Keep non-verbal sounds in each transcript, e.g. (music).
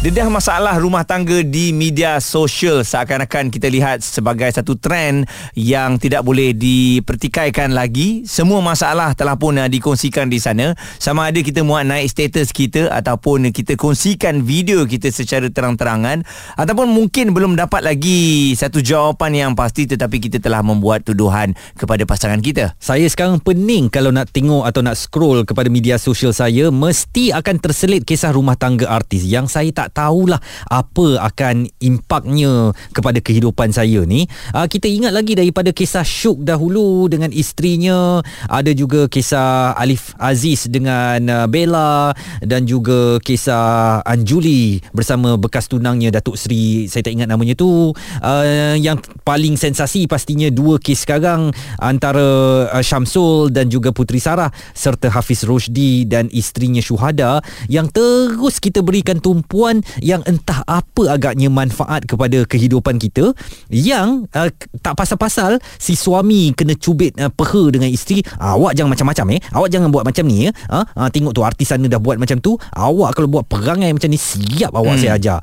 Dedah masalah rumah tangga di media sosial seakan-akan kita lihat sebagai satu trend yang tidak boleh dipertikaikan lagi. Semua masalah telah pun uh, dikongsikan di sana. Sama ada kita muat naik status kita ataupun kita kongsikan video kita secara terang-terangan ataupun mungkin belum dapat lagi satu jawapan yang pasti tetapi kita telah membuat tuduhan kepada pasangan kita. Saya sekarang pening kalau nak tengok atau nak scroll kepada media sosial saya mesti akan terselit kisah rumah tangga artis yang saya tak tahulah apa akan impaknya kepada kehidupan saya ni. Uh, kita ingat lagi daripada kisah Syuk dahulu dengan isterinya, ada juga kisah Alif Aziz dengan uh, Bella dan juga kisah Anjuli bersama bekas tunangnya Datuk Seri, saya tak ingat namanya tu. Uh, yang paling sensasi pastinya dua kes sekarang antara uh, Syamsul dan juga Puteri Sarah serta Hafiz Roshdi dan isterinya Syuhada yang terus kita berikan tumpuan yang entah apa agaknya manfaat kepada kehidupan kita yang uh, tak pasal-pasal si suami kena cubit uh, peha dengan isteri uh, awak jangan macam-macam eh. Awak jangan buat macam ni ya uh, uh, tengok tu artis sana dah buat macam tu awak kalau buat perangai macam ni siap awak hmm. saya ajar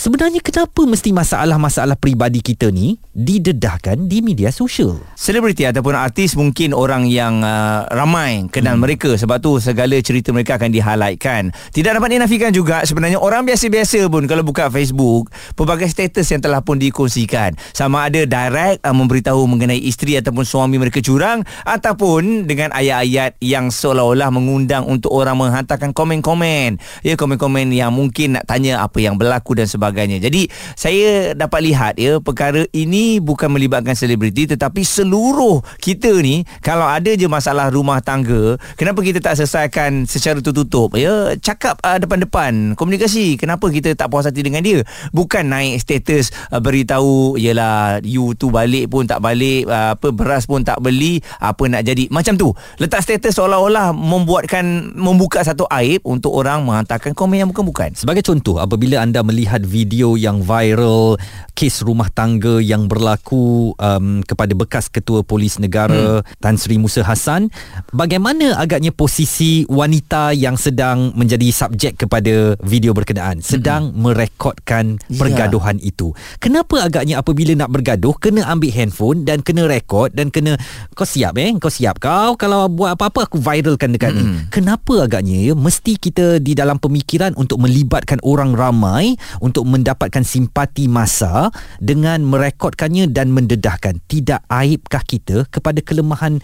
Sebenarnya kenapa mesti masalah-masalah peribadi kita ni didedahkan di media sosial? Selebriti ataupun artis mungkin orang yang uh, ramai kenal hmm. mereka sebab tu segala cerita mereka akan dihighlightkan. Tidak dapat dinafikan juga sebenarnya orang biasa-biasa pun kalau buka Facebook, pelbagai status yang telah pun dikongsikan. Sama ada direct uh, memberitahu mengenai isteri ataupun suami mereka curang ataupun dengan ayat-ayat yang seolah-olah mengundang untuk orang menghantarkan komen-komen. Ya komen-komen yang mungkin nak tanya apa yang berlaku dan sebagainya sebagainya. Jadi saya dapat lihat ya perkara ini bukan melibatkan selebriti tetapi seluruh kita ni kalau ada je masalah rumah tangga, kenapa kita tak selesaikan secara tertutup ya? Cakap uh, depan-depan, komunikasi. Kenapa kita tak puas hati dengan dia? Bukan naik status uh, beritahu yalah you tu balik pun tak balik, uh, apa beras pun tak beli, apa nak jadi. Macam tu. Letak status seolah-olah membuatkan membuka satu aib untuk orang menghantarkan komen yang bukan-bukan. Sebagai contoh, apabila anda melihat video video yang viral kes rumah tangga yang berlaku um, kepada bekas ketua polis negara hmm. Tan Sri Musa Hassan bagaimana agaknya posisi wanita yang sedang menjadi subjek kepada video berkenaan sedang hmm. merekodkan ya. pergaduhan itu kenapa agaknya apabila nak bergaduh kena ambil handphone dan kena rekod dan kena kau siap eh kau siap kau kalau buat apa-apa aku viralkan dekat hmm. ni kenapa agaknya ya mesti kita di dalam pemikiran untuk melibatkan orang ramai untuk mendapatkan simpati masa dengan merekodkannya dan mendedahkan. Tidak aibkah kita kepada kelemahan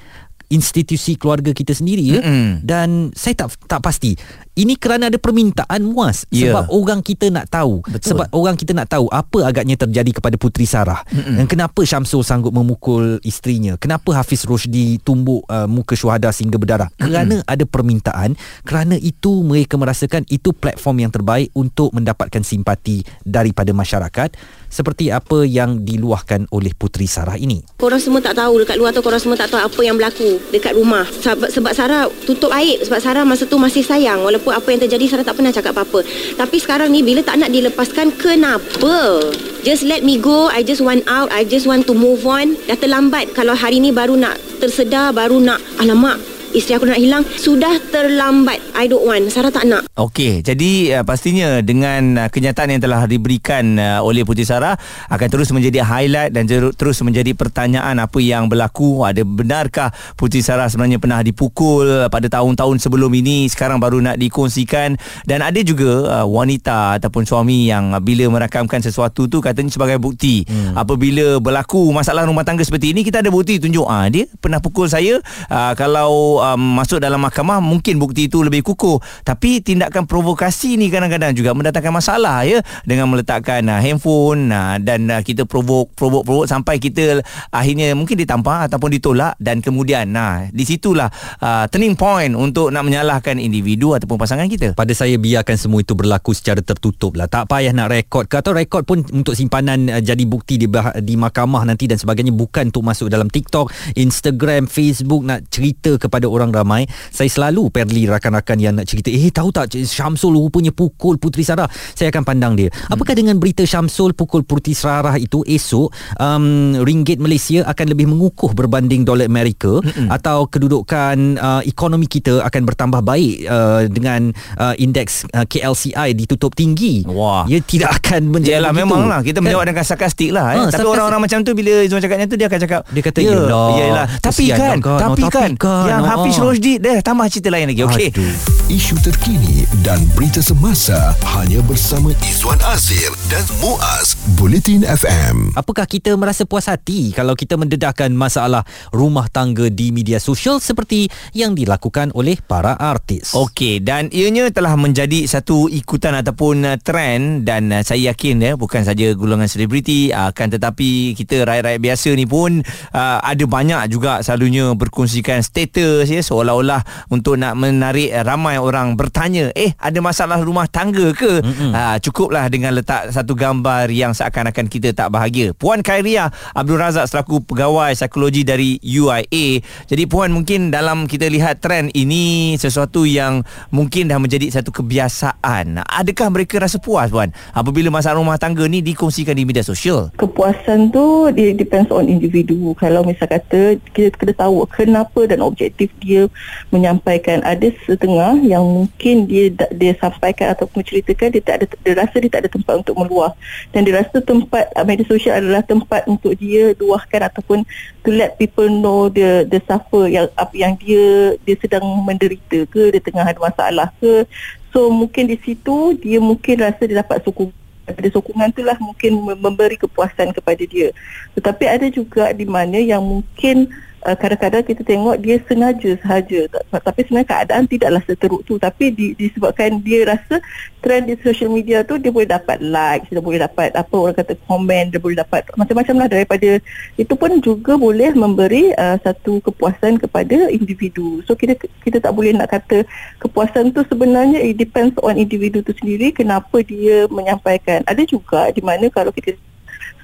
institusi keluarga kita sendiri ya mm-hmm. dan saya tak tak pasti ini kerana ada permintaan muas yeah. sebab orang kita nak tahu Betul. sebab orang kita nak tahu apa agaknya terjadi kepada Puteri Sarah mm-hmm. dan kenapa Syamsul sanggup memukul isterinya kenapa Hafiz Roshdi tumbuk uh, muka syuhada sehingga berdarah mm-hmm. kerana ada permintaan kerana itu mereka merasakan itu platform yang terbaik untuk mendapatkan simpati daripada masyarakat seperti apa yang diluahkan oleh Puteri Sarah ini. Korang semua tak tahu dekat luar tu korang semua tak tahu apa yang berlaku dekat rumah. Sebab, sebab Sarah tutup aib sebab Sarah masa tu masih sayang. Walaupun apa yang terjadi Sarah tak pernah cakap apa-apa. Tapi sekarang ni bila tak nak dilepaskan kenapa? Just let me go I just want out I just want to move on. Dah terlambat. Kalau hari ni baru nak tersedar baru nak alamak isteri aku nak hilang sudah terlambat. I don't want. Sarah tak nak. Okey jadi uh, pastinya dengan uh, kenyataan yang telah diberikan uh, oleh Putri Sarah akan terus menjadi highlight dan jeru, terus menjadi pertanyaan apa yang berlaku. Ada benarkah Putri Sarah sebenarnya pernah dipukul pada tahun-tahun sebelum ini sekarang baru nak dikongsikan? Dan ada juga uh, wanita ataupun suami yang uh, bila merakamkan sesuatu tu katanya sebagai bukti. Hmm. apabila berlaku masalah rumah tangga seperti ini kita ada bukti tunjuk ah uh, dia pernah pukul saya uh, kalau um, masuk dalam mahkamah mungkin bukti itu lebih kukuh. Tapi tindakan provokasi ni kadang-kadang juga mendatangkan masalah ya dengan meletakkan uh, handphone uh, dan uh, kita provok provok provok sampai kita akhirnya mungkin ditampar ataupun ditolak dan kemudian nah di situlah uh, turning point untuk nak menyalahkan individu ataupun pasangan kita. Pada saya biarkan semua itu berlaku secara tertutup lah. Tak payah nak rekod ke atau rekod pun untuk simpanan uh, jadi bukti di, di mahkamah nanti dan sebagainya bukan untuk masuk dalam TikTok Instagram Facebook nak cerita kepada orang ramai saya selalu Perli rakan-rakan yang nak cerita eh tahu tak Syamsul rupanya pukul Putri Sarah saya akan pandang dia apakah Hmm. dengan berita Syamsul pukul Putri Sarah itu esok um, ringgit Malaysia akan lebih mengukuh berbanding dolar Amerika Mm-mm. atau kedudukan uh, ekonomi kita akan bertambah baik uh, dengan uh, indeks uh, KLCI ditutup tinggi Wah. ia tidak akan menjadi Yalah begitu. memang lah Kita Kan? menjawab dengan sarkastik lah eh. Ha, Tapi orang-orang macam tu Bila Izzuan cakapnya tu Dia akan cakap Dia kata, "Ya, "Yelah, Yelah Tapi kan kan, Tapi oh, kan kan, Yang oh, Hafiz oh." Rosdi Dah tambah cerita lain lagi Okey Aduh. Isu terkini dan berita semasa hanya bersama Izwan Azir dan Muaz Bulletin FM. Apakah kita merasa puas hati kalau kita mendedahkan masalah rumah tangga di media sosial seperti yang dilakukan oleh para artis? Okey dan ianya telah menjadi satu ikutan ataupun uh, trend dan uh, saya yakin ya bukan saja golongan selebriti uh, akan tetapi kita rakyat-rakyat biasa ni pun uh, ada banyak juga selalunya berkongsikan status ya seolah-olah untuk nak menarik uh, ramai orang bertanya eh ada masalah rumah tangga ke? Uh, cukuplah dengan letak satu gambar yang seakan-akan kita tak bahagia. Puan Khairia Abdul Razak selaku pegawai psikologi dari UIA jadi puan mungkin dalam kita lihat trend ini sesuatu yang mungkin dah menjadi satu kebiasaan. Adakah mereka rasa puas puan apabila masalah rumah tangga ni dikongsikan di media sosial? Kepuasan tu dia depends on individu. Kalau misal kata kita kena tahu kenapa dan objektif dia menyampaikan. Ada setengah yang mungkin dia dia sampaikan ataupun ceritakan dia tak ada dia rasa dia tak ada tempat untuk meluah dan dia rasa tempat uh, media sosial adalah tempat untuk dia luahkan ataupun to let people know the the suffer yang apa yang dia dia sedang menderita ke dia tengah ada masalah ke so mungkin di situ dia mungkin rasa dia dapat sokong daripada sokongan itulah mungkin mem- memberi kepuasan kepada dia. Tetapi ada juga di mana yang mungkin uh, kadang-kadang kita tengok dia sengaja sahaja. Ta- tapi sebenarnya keadaan tidaklah seteruk tu. Tapi di, disebabkan dia rasa trend di social media tu dia boleh dapat like dia boleh dapat apa orang kata komen dia boleh dapat macam-macam lah daripada itu pun juga boleh memberi uh, satu kepuasan kepada individu. So kita kita tak boleh nak kata kepuasan tu sebenarnya it depends on individu tu sendiri kenapa dia menyampaikan. Ada juga di mana kalau kita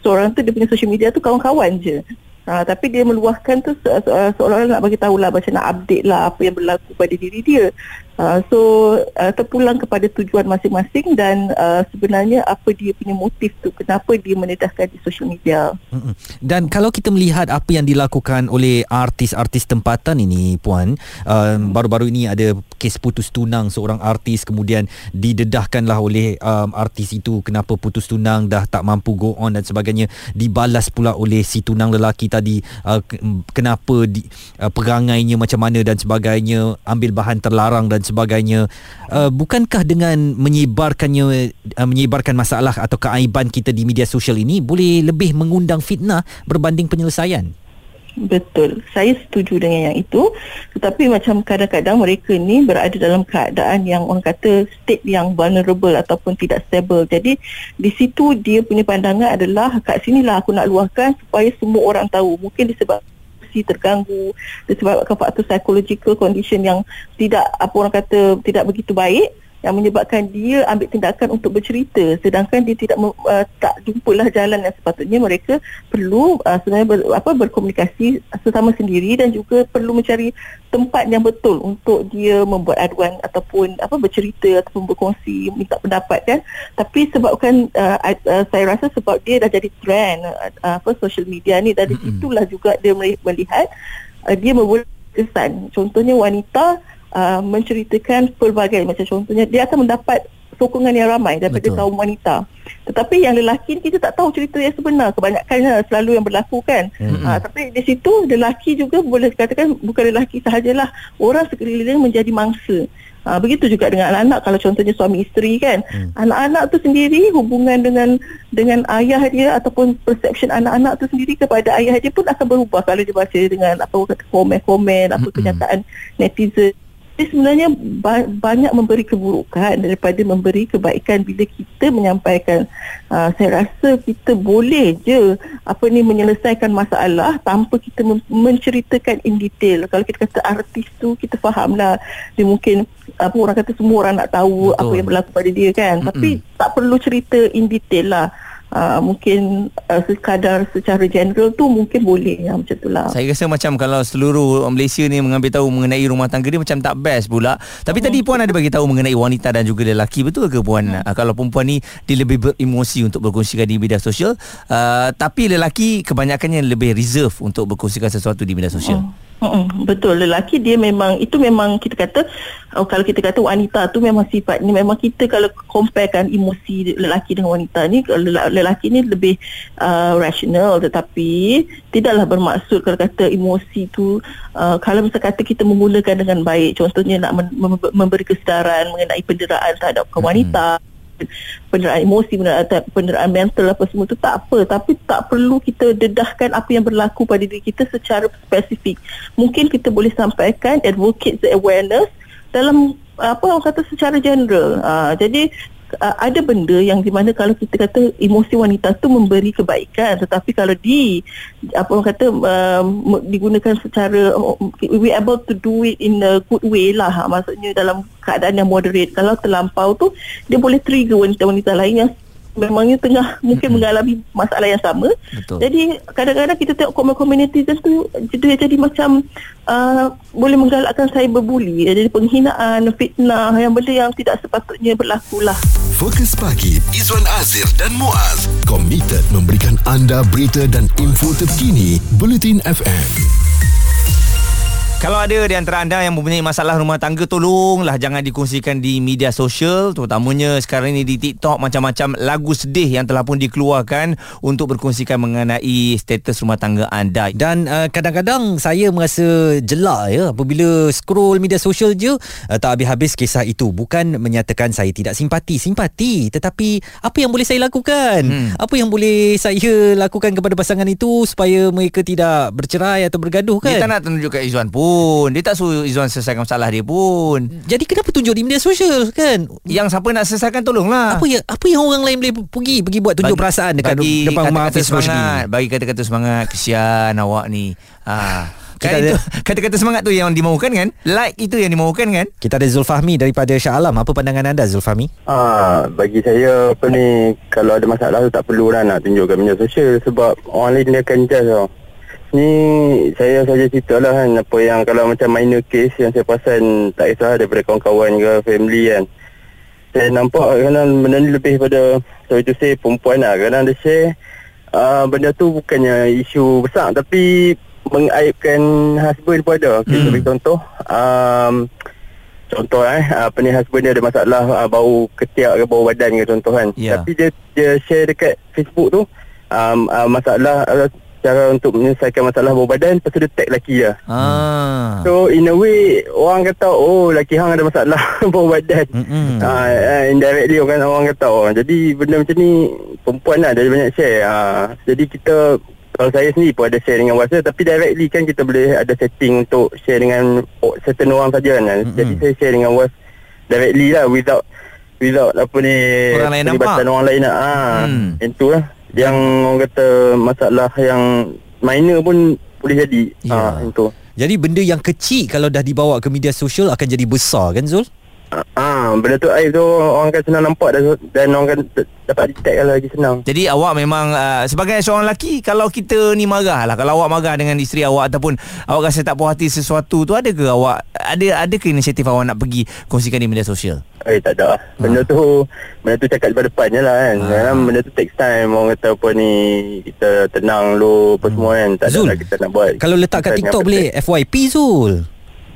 seorang tu dia punya social media tu kawan-kawan je Ha, tapi dia meluahkan tu se- se- seolah-olah nak bagi tahulah macam nak update lah apa yang berlaku pada diri dia. Uh, so uh, terpulang kepada tujuan masing-masing dan uh, sebenarnya apa dia punya motif tu kenapa dia mendedahkan di social media. Mm-mm. Dan kalau kita melihat apa yang dilakukan oleh artis-artis tempatan ini puan, um, baru-baru ini ada kes putus tunang seorang artis kemudian didedahkanlah oleh um, artis itu kenapa putus tunang dah tak mampu go on dan sebagainya dibalas pula oleh si tunang lelaki tadi uh, ke- kenapa di, uh, perangainya macam mana dan sebagainya ambil bahan terlarang dan sebagainya uh, bukankah dengan menyebarkannya uh, menyebarkan masalah atau keaiban kita di media sosial ini boleh lebih mengundang fitnah berbanding penyelesaian Betul. Saya setuju dengan yang itu. Tetapi macam kadang-kadang mereka ni berada dalam keadaan yang orang kata state yang vulnerable ataupun tidak stable. Jadi di situ dia punya pandangan adalah kat sinilah aku nak luahkan supaya semua orang tahu. Mungkin disebab emosi terganggu. Disebabkan faktor psychological condition yang tidak apa orang kata tidak begitu baik yang menyebabkan dia ambil tindakan untuk bercerita. Sedangkan dia tidak uh, tak jumpalah jalan yang sepatutnya mereka perlu uh, sebenarnya ber, apa berkomunikasi sesama sendiri dan juga perlu mencari tempat yang betul untuk dia membuat aduan ataupun apa bercerita ataupun berkongsi minta pendapat kan. Tapi sebabkan uh, uh, saya rasa sebab dia dah jadi trend uh, apa social media ni dari situlah juga dia meli- melihat uh, dia membuat kesan. Contohnya wanita uh, menceritakan pelbagai macam contohnya dia akan mendapat sokongan yang ramai daripada Betul. Kaum wanita. Tetapi yang lelaki kita tak tahu cerita yang sebenar. Kebanyakan selalu yang berlaku kan. Mm-mm. Ha, tapi di situ lelaki juga boleh dikatakan bukan lelaki sahajalah. Orang sekeliling menjadi mangsa. Ha, begitu juga dengan anak-anak kalau contohnya suami isteri kan. Hmm. Anak-anak tu sendiri hubungan dengan dengan ayah dia ataupun perception anak-anak tu sendiri kepada ayah dia pun akan berubah kalau dia baca dengan apa komen-komen, apa Mm-mm. kenyataan netizen. Jadi sebenarnya ba- banyak memberi keburukan daripada memberi kebaikan bila kita menyampaikan. Uh, saya rasa kita boleh je apa ni menyelesaikan masalah tanpa kita mem- menceritakan in detail. Kalau kita kata artis tu kita fahamlah dia mungkin apa orang kata semua orang nak tahu Betul. apa yang berlaku pada dia kan. Mm-mm. Tapi tak perlu cerita in detail lah. Uh, mungkin uh, sekadar secara general tu mungkin boleh ya, macam tu lah Saya rasa macam kalau seluruh Malaysia ni mengambil tahu mengenai rumah tangga ni macam tak best pula. Tapi tadi puan ada bagi tahu mengenai wanita dan juga lelaki betul ke puan? Uh, kalau perempuan ni dia lebih beremosi untuk berkongsikan di media sosial, uh, tapi lelaki kebanyakannya lebih reserve untuk berkongsikan sesuatu di media sosial. Mm-mm, betul lelaki dia memang itu memang kita kata oh, kalau kita kata wanita tu memang sifat ni memang kita kalau comparekan emosi lelaki dengan wanita ni lel- lelaki ni lebih uh, rational. Tetapi tidaklah bermaksud kalau kata emosi tu uh, kalau misal kata kita menggunakan dengan baik contohnya nak mem- memberi kesedaran mengenai penderaan terhadap kaum wanita penderaan emosi penderaan, penderaan mental apa semua tu tak apa. Tapi tak perlu kita dedahkan apa yang berlaku pada diri kita secara spesifik. Mungkin kita boleh sampaikan advocate the awareness dalam apa orang kata secara general. Uh, jadi uh, ada benda yang di mana kalau kita kata emosi wanita tu memberi kebaikan tetapi kalau di apa orang kata um, digunakan secara we able to do it in a good way lah maksudnya dalam keadaan yang moderate. Kalau terlampau tu dia boleh trigger wanita-wanita lain yang memangnya tengah mungkin mm-hmm. mengalami masalah yang sama. Betul. Jadi kadang-kadang kita tengok komen-komen netizen tu dia jadi macam uh, boleh menggalakkan cyberbully, jadi penghinaan, fitnah yang benda yang tidak sepatutnya berlaku lah. Fokus pagi Izwan Azir dan Muaz komited memberikan anda berita dan info terkini Bulletin FM. Kalau ada di antara anda yang mempunyai masalah rumah tangga tolonglah jangan dikongsikan di media sosial terutamanya sekarang ini di TikTok macam-macam lagu sedih yang telah pun dikeluarkan untuk berkongsikan mengenai status rumah tangga anda. Dan uh, kadang-kadang saya merasa jelak ya apabila scroll media sosial je uh, tak habis-habis kisah itu. Bukan menyatakan saya tidak simpati, simpati tetapi apa yang boleh saya lakukan? Hmm. Apa yang boleh saya lakukan kepada pasangan itu supaya mereka tidak bercerai atau bergaduh kan? Dia tak nak tunjukkan Izzuan pun. Dia tak suruh Izzuan selesaikan masalah dia pun. Jadi kenapa tunjuk di media sosial kan? Yang siapa nak selesaikan tolonglah. Apa yang apa yang orang lain boleh pergi pergi buat tunjuk Bagi- perasaan dekat bagi depan rumah kata-kata Facebook semangat. Bagi kata-kata semangat Kesian awak ni. Kita Kan ada- itu kata-kata semangat tu yang dimahukan kan Like itu yang dimahukan kan Kita ada Zulfahmi daripada Shah Alam. Apa pandangan anda Zulfahmi? Ah, bagi saya apa ni kalau ada masalah tu tak perlulah nak tunjukkan media sosial sebab orang lain dia akan judge tau. Ni saya saja cerita lah kan apa yang kalau macam minor case yang saya perasan tak kisah daripada kawan-kawan ke family kan. Saya nampak kadang benda ni lebih pada sorry to say perempuan lah kadang dia share uh, benda tu bukannya isu besar tapi mengaibkan husband pun ada. Kita Hmm. bagi contoh um, contoh eh apa ni husband dia ada masalah uh, bau ketiak ke bau badan ke contoh kan Ya. tapi dia dia share dekat Facebook tu um, uh, masalah uh, cara untuk menyelesaikan masalah bau badan lepas tu dia tag lelaki dia ah. so in a way orang kata oh lelaki hang ada masalah (laughs) bau badan Mm-mm. uh, uh, indirectly orang, orang kata oh, jadi benda macam ni perempuan lah dia banyak share uh, jadi kita kalau saya sendiri pun ada share dengan WhatsApp tapi directly kan kita boleh ada setting untuk share dengan certain orang saja kan Mm-mm. jadi saya share dengan WhatsApp directly lah without without apa ni Orang lain nampak. orang lain lah Hmm. itu lah yang orang kata masalah yang minor pun boleh jadi Ya. ah itu Jadi benda yang kecil kalau dah dibawa ke media sosial akan jadi besar kan Zul? Ah, benda tu aib tu orang akan senang nampak dan, dan orang akan dapat detect kalau lagi senang. Jadi awak memang uh, sebagai seorang lelaki kalau kita ni marah lah kalau awak marah dengan isteri awak ataupun awak rasa tak puas hati sesuatu tu ada ke awak ada ada ke inisiatif awak nak pergi kongsikan di media sosial? Eh tak ada. Benda tu benda tu cakap depan depan je lah kan. Ah. Kadang benda tu takes time orang kata apa ni kita tenang dulu apa semua kan. Tak ada Zul, lah kita nak buat. Kalau letak kat TikTok boleh FYP Zul.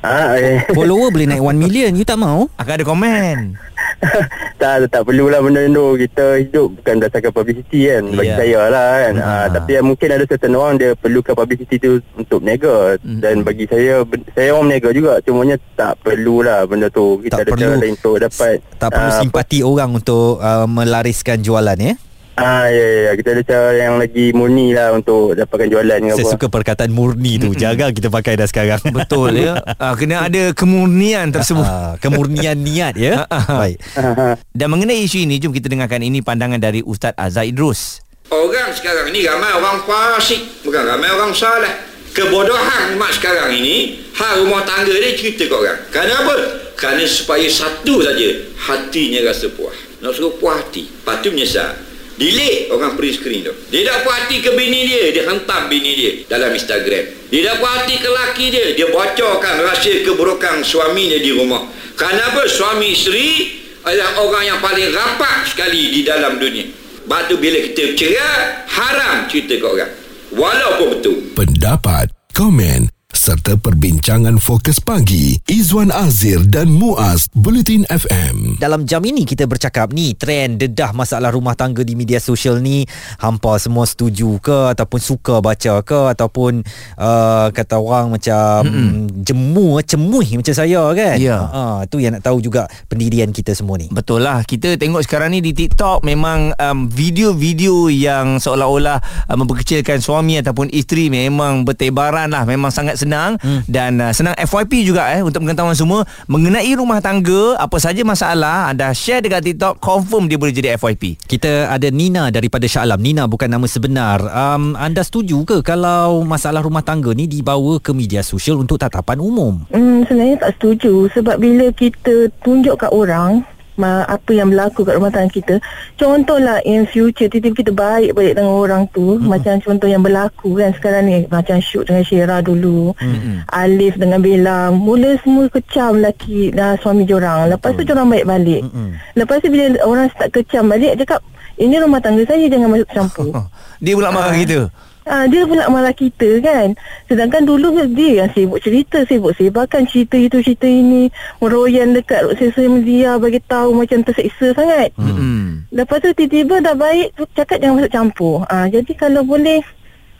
Ha, eh. Follower boleh naik 1 million. You tak mau? Akan ada komen. (laughs) tak tak perlulah benda tu kita hidup bukan berdasarkan publicity kan bagi Ya. saya lah kan Ha. ha. tapi yang mungkin ada certain orang dia perlukan publicity tu untuk berniaga Hmm. dan bagi saya saya orang berniaga juga cumanya tak perlulah benda tu kita Tak ada perlu. cara lain untuk dapat Tak perlu ah, simpati orang untuk uh, melariskan jualan ya. Ah ya, ya ya kita ada cara yang lagi murni lah untuk dapatkan jualan Saya apa. suka perkataan murni tu. Jarang kita pakai dah sekarang. (laughs) Betul ya. Uh, kena ada kemurnian tersebut. Ah, kemurnian niat ya. Baik. (laughs) Dan mengenai isu ini jom kita dengarkan ini pandangan dari Ustaz Azza Idrus. Orang sekarang ni ramai orang fasik Bukan ramai orang salah Kebodohan mak sekarang ini Hal rumah tangga dia cerita kat orang Kerana apa? Kerana supaya satu saja Hatinya rasa puas Nak suruh puas hati Lepas tu menyesal Delete orang print screen tu. Dia tak puas hati ke bini dia, dia hentam bini dia dalam Instagram. Dia tak puas hati ke laki dia, dia bocorkan rahsia keburukan suaminya di rumah. Kenapa suami isteri adalah orang yang paling rapat sekali di dalam dunia. Sebab tu bila kita bercerai, haram cerita ke orang. Walaupun betul. Pendapat, komen serta perbincangan fokus pagi Izwan Azir dan Muaz Bulletin FM. Dalam jam ini kita bercakap ni trend dedah masalah rumah tangga di media sosial ni hampa semua setuju ke ataupun suka baca ke ataupun uh, kata orang macam mm jemu cemuih macam saya kan. Ya. Ha tu yang nak tahu juga pendirian kita semua ni. Betul lah Kita tengok sekarang ni di TikTok Memang um, video-video yang seolah-olah uh, Memperkecilkan suami ataupun isteri Memang bertebaran lah Memang sangat senang hmm. Dan uh, senang FYP juga eh Untuk pengetahuan semua Mengenai rumah tangga Apa saja masalah Anda share dekat TikTok Confirm dia boleh jadi FYP Kita ada Nina daripada Shah Alam. Nina bukan nama sebenar. Um, anda setuju ke kalau masalah rumah tangga ni dibawa ke media sosial untuk tatapan umum? Hmm, sebenarnya tak setuju sebab bila kita tunjuk kat orang apa yang berlaku kat rumah tangga kita contohlah in future tiba-tiba kita baik balik dengan orang tu hmm. macam contoh yang berlaku kan sekarang ni macam shoot dengan Syera dulu hmm. Alif dengan Bella mula semua kecam lelaki dan suami jorang lepas tu jorang baik balik hmm. lepas tu bila orang start kecam balik dia cakap ini rumah tangga saya jangan masuk campur (laughs) Dia pula marah kita Ah, dia pula malah kita kan. Sedangkan dulu dia yang sibuk cerita Sibuk sebarkan cerita itu cerita ini. Meroyan dekat sosial media Bagi tahu macam terseksa sangat. Hmm. Lepas tu tiba-tiba dah baik tu Cakap jangan masuk campur. Ah, Jadi kalau boleh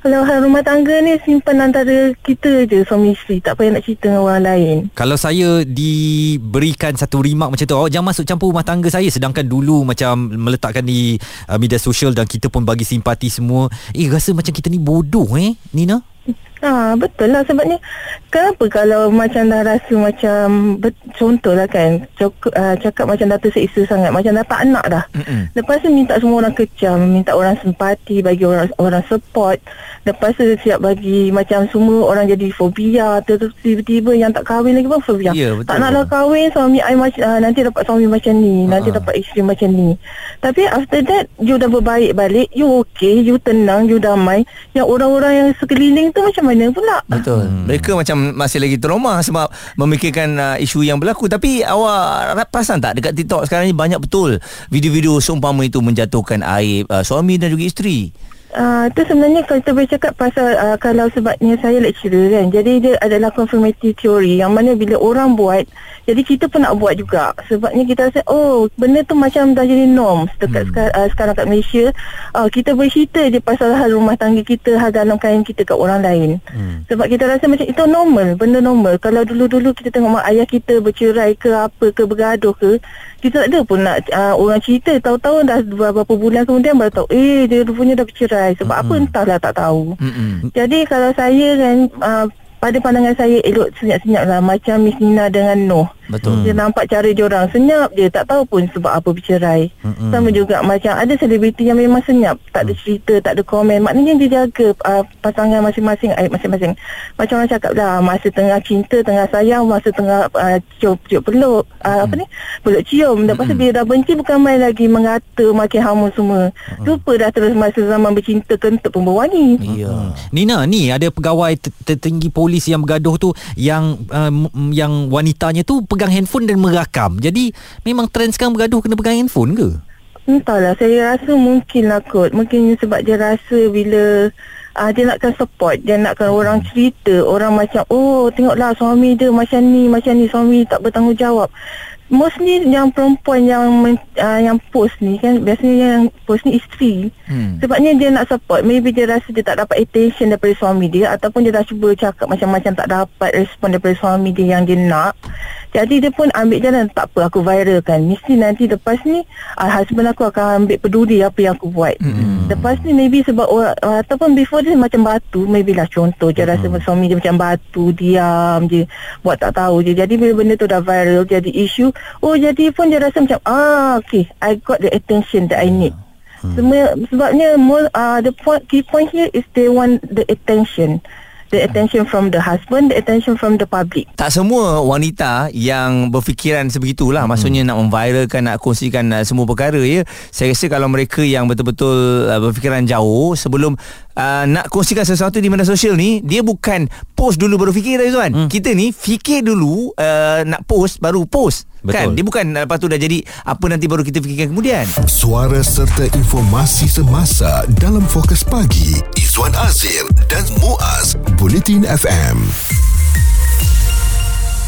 Kalau hal rumah tangga ni Simpan antara kita je Suami isteri Tak payah nak cerita dengan orang lain Kalau saya diberikan satu remark macam tu, oh jangan masuk campur rumah tangga saya sedangkan dulu macam meletakkan di uh, media sosial dan kita pun bagi simpati semua. Eh rasa macam kita ni bodoh eh, Nina? Ha, betul lah. Sebabnya kenapa kalau macam dah rasa macam contohlah kan cok, uh, cakap macam dah terseksa sangat macam dapat anak dah. Mm-mm. lepas tu minta semua orang kecam minta orang simpati bagi orang orang support. Lepas tu siap bagi macam semua orang jadi fobia tiba-tiba yang tak kahwin lagi pun fobia. Ya, betul. tak naklah kahwin suami I uh, nanti dapat suami macam ni nanti Ha. dapat isteri macam ni. Tapi after that you dah berbaik balik you okay you tenang you damai. Yang orang-orang yang sekeliling tu macam mana pula Betul. Hmm. Mereka macam masih lagi trauma sebab memikirkan uh, isu yang berlaku. Tapi awak perasan tak dekat TikTok sekarang ni banyak betul video-video seumpama itu menjatuhkan aib uh, suami dan juga isteri. Uh, tu sebenarnya kalau kita boleh cakap pasal uh, kalau sebabnya saya lecturer kan jadi dia adalah confirmatory theory yang mana bila orang buat jadi kita pun nak buat juga sebabnya kita rasa oh benda tu macam dah jadi norm dekat hmm. sekarang, uh, sekarang kat Malaysia uh, kita boleh cerita je pasal hal rumah tangga kita hal dalam kain kita kat orang lain hmm. sebab kita rasa macam itu normal benda normal kalau dulu-dulu kita tengok mak ayah kita bercerai ke apa ke bergaduh ke kita tak ada pun nak uh, orang cerita tahu-tahu dah beberapa bulan kemudian baru tahu eh dia rupanya dah bercerai sebab mm-hmm. apa entahlah tak tahu Mm-mm. jadi kalau saya kan uh, pada pandangan saya elok senyap-senyap lah macam Miss Nina dengan Noh Betul. dia nampak cara diorang senyap je tak tahu pun sebab apa bercerai. Mm-mm. sama juga macam ada selebriti yang memang senyap tak ada cerita tak ada komen. Maknanya dia jaga uh, pasangan masing-masing aib masing-masing. Macam orang cakap lah masa tengah cinta tengah sayang masa tengah uh, cium, cium peluk uh, apa ni? Peluk cium. Lepas tu bila dah benci bukan main lagi mengata makin hamun semua. Lupa dah terus masa zaman bercinta kentut pun berwangi Ya. Nina ni ada pegawai te- tertinggi polis yang bergaduh tu yang uh, yang wanitanya tu pegang handphone dan merakam. Jadi memang trend sekarang bergaduh kena pegang handphone ke? Entahlah saya rasa mungkin lah kot. Mungkin sebab dia rasa bila uh, Dia nakkan support Dia nakkan orang cerita Orang macam Oh tengoklah suami dia macam ni Macam ni. Suami tak bertanggungjawab. Mostly yang perempuan yang uh, yang post ni kan Biasanya yang post ni isteri. Hmm. Sebabnya dia nak support. Maybe dia rasa dia tak dapat attention daripada suami dia Ataupun dia dah cuba cakap macam-macam Tak dapat respon daripada suami dia yang dia nak Jadi dia pun ambil jalan. Tak apa aku viralkan. Mesti nanti lepas ni uh, Husband aku akan ambil peduli Apa yang aku buat. Hmm. Lepas ni maybe sebab orang, uh, Ataupun before dia macam batu Maybe lah contoh je Rasa suami dia macam batu Diam je. Buat tak tahu je. Jadi bila benda tu dah viral Jadi isu Oh jadi pun dia rasa macam Ah okay I got the attention that I need. Semua sebabnya more, uh, the point, key point here is they want the attention. The attention from the husband, the attention from the public. Tak semua wanita yang berfikiran sebegitulah hmm. maksudnya nak memviralkan nak kongsikan uh, semua perkara ya. Saya rasa kalau mereka yang betul-betul uh, berfikiran jauh sebelum uh, nak kongsikan sesuatu di media sosial ni dia bukan post dulu baru fikir tau Izwan. Hmm. Kita ni fikir dulu uh, nak post baru post. Betul. Kan dia bukan uh, lepas tu dah jadi apa nanti baru kita fikirkan kemudian. Suara serta informasi semasa dalam fokus pagi Izwan Azir dan Muaz Bulletin FM.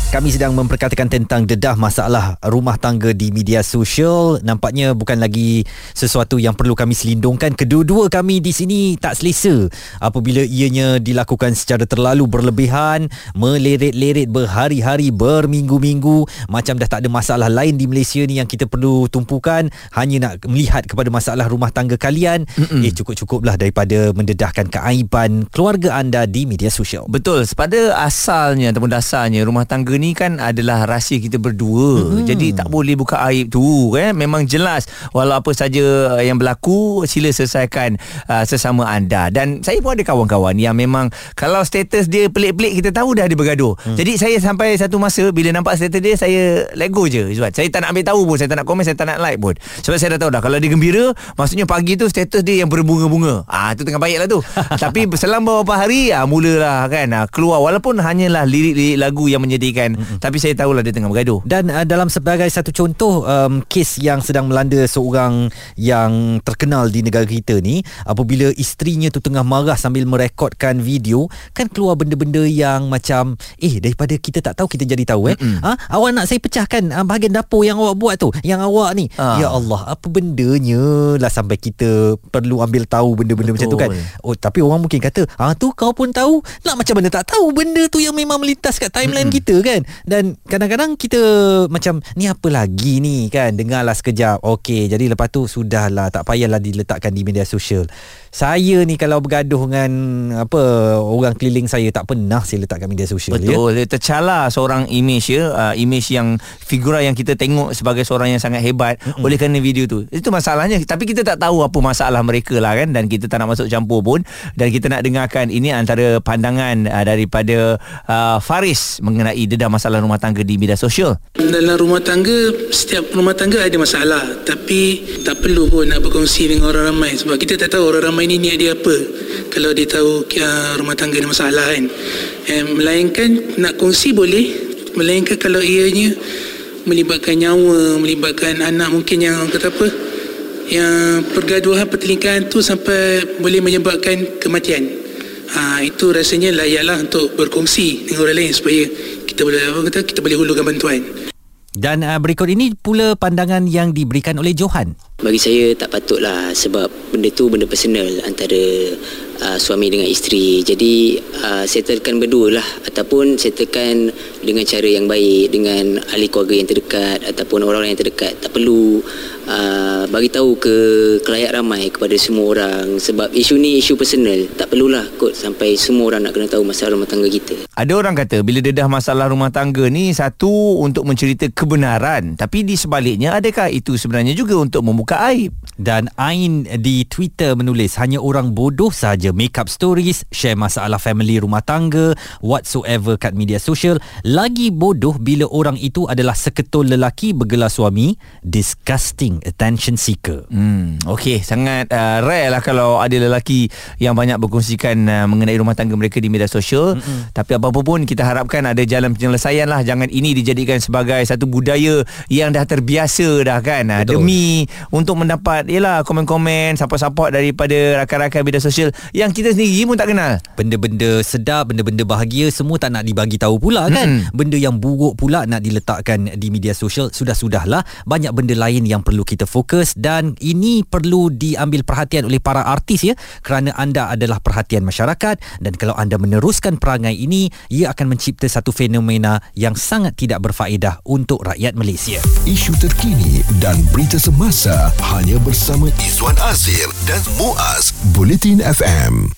Kami sedang memperkatakan tentang dedah masalah rumah tangga di media sosial. Nampaknya bukan lagi sesuatu yang perlu kami selindungkan. Kedua-dua kami di sini tak selesa apabila ianya dilakukan secara terlalu berlebihan, meleret-leret berhari-hari, berminggu-minggu. Macam dah tak ada masalah lain di Malaysia ni yang kita perlu tumpukan. Hanya nak melihat kepada masalah rumah tangga kalian. Mm-mm. Eh cukup-cukuplah daripada mendedahkan keaiban keluarga anda di media sosial. Betul. Pada asalnya ataupun dasarnya rumah tangga ni kan adalah rahsia kita berdua. Hmm. Jadi tak boleh buka aib tu kan. Memang jelas walau apa saja yang berlaku sila selesaikan uh, sesama anda. Dan saya pun ada kawan-kawan yang memang kalau status dia pelik-pelik kita tahu dah dia bergaduh. Hmm. Jadi saya sampai satu masa bila nampak status dia saya let go je. Sebab saya tak nak ambil tahu pun, saya tak nak komen, saya tak nak like pun. Sebab saya dah tahu dah kalau dia gembira, maksudnya pagi tu status dia yang berbunga-bunga. Ah tu tengah baiklah tu. (laughs) Tapi selama beberapa hari ah mulalah kan ah, keluar walaupun hanyalah lirik-lirik lagu yang menyedihkan kan mm-hmm. tapi saya tahulah dia tengah bergaduh dan uh, dalam sebagai satu contoh um, kes yang sedang melanda seorang yang terkenal di negara kita ni apabila isterinya tu tengah marah sambil merekodkan video kan keluar benda-benda yang macam eh daripada kita tak tahu kita jadi tahu eh mm-hmm. ha awak nak saya pecahkan uh, bahagian dapur yang awak buat tu yang awak ni ah. ya Allah apa bendanya lah sampai kita perlu ambil tahu benda-benda Betul. macam tu kan oh tapi orang mungkin kata ah tu kau pun tahu nak macam mana tak tahu benda tu yang memang melintas kat timeline mm-hmm. kita kan kan? Dan kadang-kadang kita macam ni apa lagi ni? kan? Dengarlah sekejap. Okey jadi lepas tu sudahlah tak payahlah diletakkan di media sosial. Saya ni kalau bergaduh dengan apa orang keliling saya tak pernah saya letak kat media sosial betul. Ya. dia tercala seorang image ya. Uh, image yang figura yang kita tengok sebagai seorang yang sangat hebat mm-hmm. oleh kerana video tu. Itu masalahnya. Tapi kita tak tahu apa masalah mereka lah kan? Dan kita tak nak masuk campur pun. Dan kita nak dengarkan ini antara pandangan uh, daripada uh, Faris mengenai dedah masalah rumah tangga di media sosial. Dalam rumah tangga setiap rumah tangga ada masalah. Tapi tak perlu pun nak berkongsi dengan orang ramai. Sebab kita tak tahu orang ramai ni niat dia apa. Kalau dia tahu uh, rumah tangga ada masalah kan. Eh, melainkan nak kongsi boleh. Melainkan kalau ianya melibatkan nyawa melibatkan anak mungkin yang kata apa yang pergaduhan pertelingkahan tu sampai boleh menyebabkan kematian. Ha, itu rasanya layaklah untuk berkongsi dengan orang lain supaya kita boleh apa kata kita boleh hulurkan bantuan dan uh, berikut ini pula pandangan yang diberikan oleh Johan bagi saya tak patutlah sebab benda tu benda personal antara uh, suami dengan isteri. Jadi uh, settlekan berdua lah ataupun settlekan dengan cara yang baik dengan ahli keluarga yang terdekat ataupun orang-orang yang terdekat. Tak perlu uh, bagi tahu ke kelayak ramai kepada semua orang sebab isu ni isu personal. Tak perlulah kot sampai semua orang nak kena tahu masalah rumah tangga kita. Ada orang kata bila dedah masalah rumah tangga ni satu untuk mencerita kebenaran tapi di sebaliknya adakah itu sebenarnya juga untuk membuka aib. Dan Ain di Twitter menulis hanya orang bodoh saja make up stories, share masalah family rumah tangga, whatsoever kat media sosial. Lagi bodoh bila orang itu adalah seketul lelaki bergelar suami, disgusting attention seeker. Hmm, okay, sangat uh, rare lah kalau ada lelaki yang banyak berkongsikan uh, mengenai rumah tangga mereka di media sosial. Mm-hmm. Tapi apa-apa pun kita harapkan ada jalan penyelesaian lah. Jangan ini dijadikan sebagai satu budaya yang dah terbiasa dah kan. Betul. Demi untuk mendapat yalah komen-komen support-support daripada rakan-rakan media sosial yang kita sendiri pun tak kenal. Benda-benda sedap, benda-benda bahagia semua tak nak dibagi tahu pula kan. Hmm. Benda yang buruk pula nak diletakkan di media sosial sudah-sudahlah. Banyak benda lain yang perlu kita fokus dan ini perlu diambil perhatian oleh para artis ya kerana anda adalah perhatian masyarakat dan kalau anda meneruskan perangai ini ia akan mencipta satu fenomena yang sangat tidak berfaedah untuk rakyat Malaysia. Isu terkini dan berita semasa hanya bersama Izwan Azir dan Muaz Bulletin FM.